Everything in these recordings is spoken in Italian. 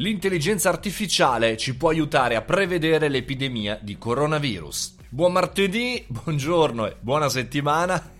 L'intelligenza artificiale ci può aiutare a prevedere l'epidemia di coronavirus. Buon martedì, buongiorno e buona settimana.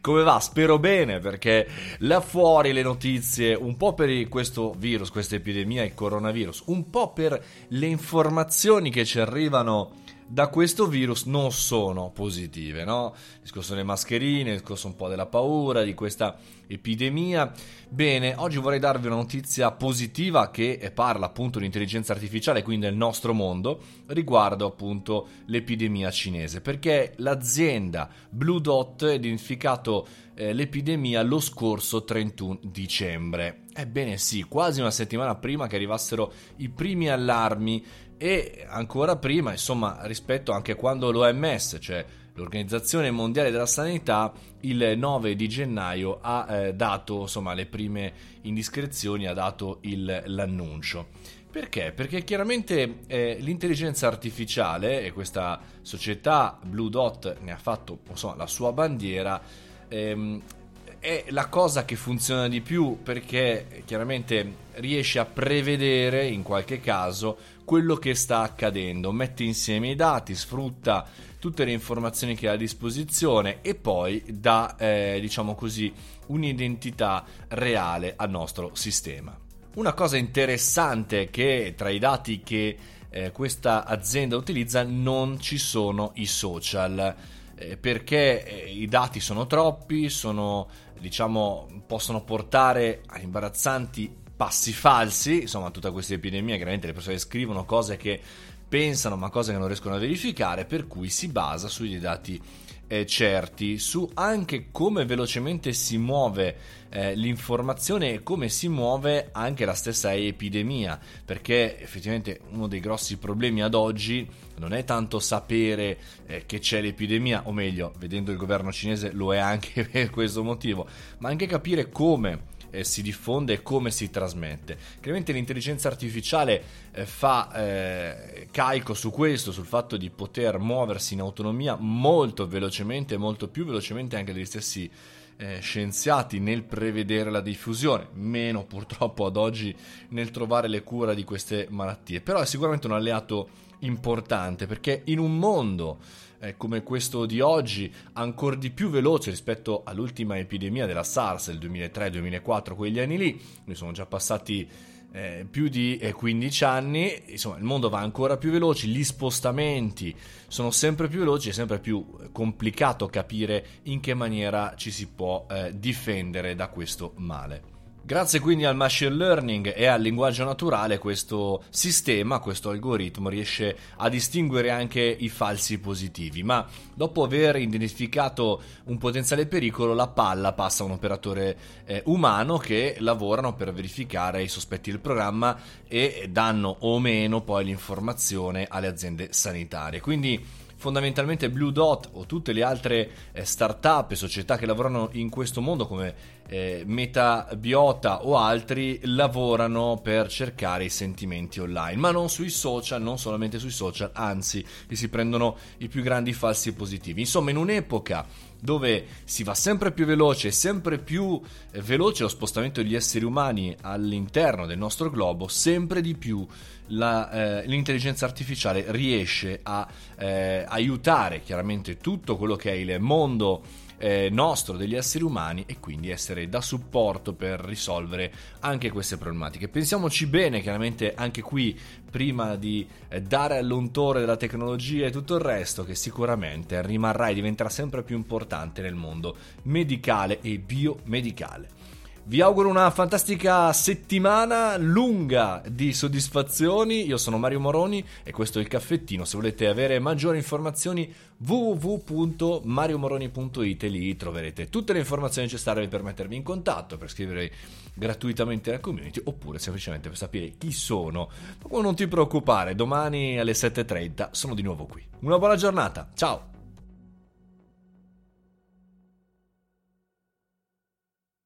Come va? Spero bene perché là fuori le notizie, un po' per questo virus, questa epidemia, il coronavirus, un po' per le informazioni che ci arrivano da questo virus non sono positive, no? Il discorso delle mascherine, il discorso un po' della paura, di questa epidemia. Bene, oggi vorrei darvi una notizia positiva che parla appunto di intelligenza artificiale, quindi del nostro mondo, riguardo appunto l'epidemia cinese, perché l'azienda Blue Dot ha identificato eh, l'epidemia lo scorso 31 dicembre. Ebbene sì, quasi una settimana prima che arrivassero i primi allarmi e ancora prima, insomma, rispetto anche quando l'OMS, cioè l'Organizzazione Mondiale della Sanità, il 9 di gennaio ha eh, dato, insomma, le prime indiscrezioni, ha dato il, l'annuncio. Perché? Perché chiaramente eh, l'intelligenza artificiale e questa società Blue Dot ne ha fatto insomma, la sua bandiera. Ehm, è la cosa che funziona di più perché chiaramente riesce a prevedere in qualche caso quello che sta accadendo, mette insieme i dati, sfrutta tutte le informazioni che ha a disposizione e poi dà, eh, diciamo così, un'identità reale al nostro sistema. Una cosa interessante che tra i dati che eh, questa azienda utilizza non ci sono i social eh, perché eh, i dati sono troppi, sono, diciamo, possono portare a imbarazzanti passi falsi, insomma tutta questa epidemia, chiaramente le persone scrivono cose che pensano ma cose che non riescono a verificare, per cui si basa sui dati eh, certi, su anche come velocemente si muove eh, l'informazione e come si muove anche la stessa epidemia, perché effettivamente uno dei grossi problemi ad oggi non è tanto sapere eh, che c'è l'epidemia, o meglio, vedendo il governo cinese lo è anche per questo motivo, ma anche capire come eh, si diffonde e come si trasmette. Chiaramente l'intelligenza artificiale eh, fa eh, carico su questo, sul fatto di poter muoversi in autonomia molto velocemente, molto più velocemente anche degli stessi eh, scienziati nel prevedere la diffusione, meno purtroppo ad oggi nel trovare le cure di queste malattie, però è sicuramente un alleato importante perché in un mondo eh, come questo di oggi, ancora di più veloce rispetto all'ultima epidemia della SARS del 2003-2004, quegli anni lì, ne sono già passati eh, più di eh, 15 anni, insomma il mondo va ancora più veloce, gli spostamenti sono sempre più veloci, è sempre più complicato capire in che maniera ci si può eh, difendere da questo male. Grazie quindi al machine learning e al linguaggio naturale questo sistema, questo algoritmo riesce a distinguere anche i falsi positivi, ma dopo aver identificato un potenziale pericolo la palla passa a un operatore eh, umano che lavorano per verificare i sospetti del programma e danno o meno poi l'informazione alle aziende sanitarie. Quindi fondamentalmente Blue Dot o tutte le altre eh, start-up e società che lavorano in questo mondo come eh, Metabiota o altri lavorano per cercare i sentimenti online, ma non sui social, non solamente sui social, anzi che si prendono i più grandi falsi positivi. Insomma, in un'epoca dove si va sempre più veloce, sempre più eh, veloce lo spostamento degli esseri umani all'interno del nostro globo, sempre di più la, eh, l'intelligenza artificiale riesce a eh, aiutare chiaramente tutto quello che è il mondo eh, nostro degli esseri umani e quindi essere da supporto per risolvere anche queste problematiche. Pensiamoci bene, chiaramente anche qui, prima di eh, dare all'untore della tecnologia e tutto il resto, che sicuramente rimarrà e diventerà sempre più importante nel mondo medicale e biomedicale. Vi auguro una fantastica settimana lunga di soddisfazioni. Io sono Mario Moroni e questo è il caffettino. Se volete avere maggiori informazioni www.mariomoroni.it lì troverete tutte le informazioni necessarie per mettervi in contatto, per scrivere gratuitamente alla community oppure semplicemente per sapere chi sono. Ma non ti preoccupare, domani alle 7.30 sono di nuovo qui. Una buona giornata, ciao!